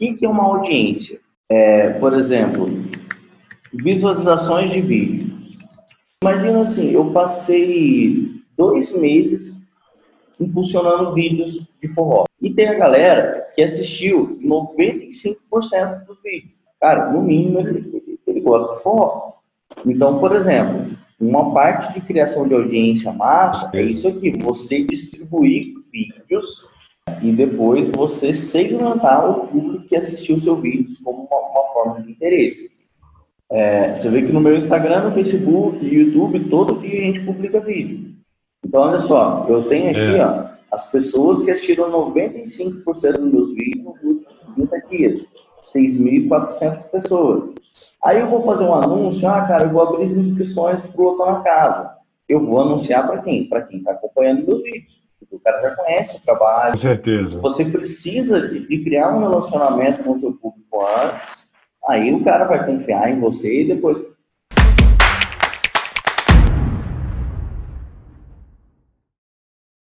que, que é uma audiência? É, por exemplo, visualizações de vídeo. Imagina assim, eu passei dois meses impulsionando vídeos de forró. E tem a galera que assistiu 95% dos vídeos. Cara, no mínimo ele, ele gosta de forró. Então, por exemplo, uma parte de criação de audiência massa é isso aqui, você distribuir vídeos e depois você segmentar o público que assistiu seus vídeos como uma, uma forma de interesse. É, você vê que no meu Instagram, no Facebook, no YouTube, todo dia a gente publica vídeo. Então, olha só, eu tenho aqui é. ó, as pessoas que assistiram 95% dos meus vídeos nos últimos 30 dias. 6.400 pessoas. Aí eu vou fazer um anúncio, ah, cara, eu vou abrir as inscrições para o Loto na Casa. Eu vou anunciar para quem? Para quem está acompanhando meus vídeos. O cara já conhece o trabalho. Com certeza. Você precisa de, de criar um relacionamento com o seu público antes, aí o cara vai confiar em você e depois.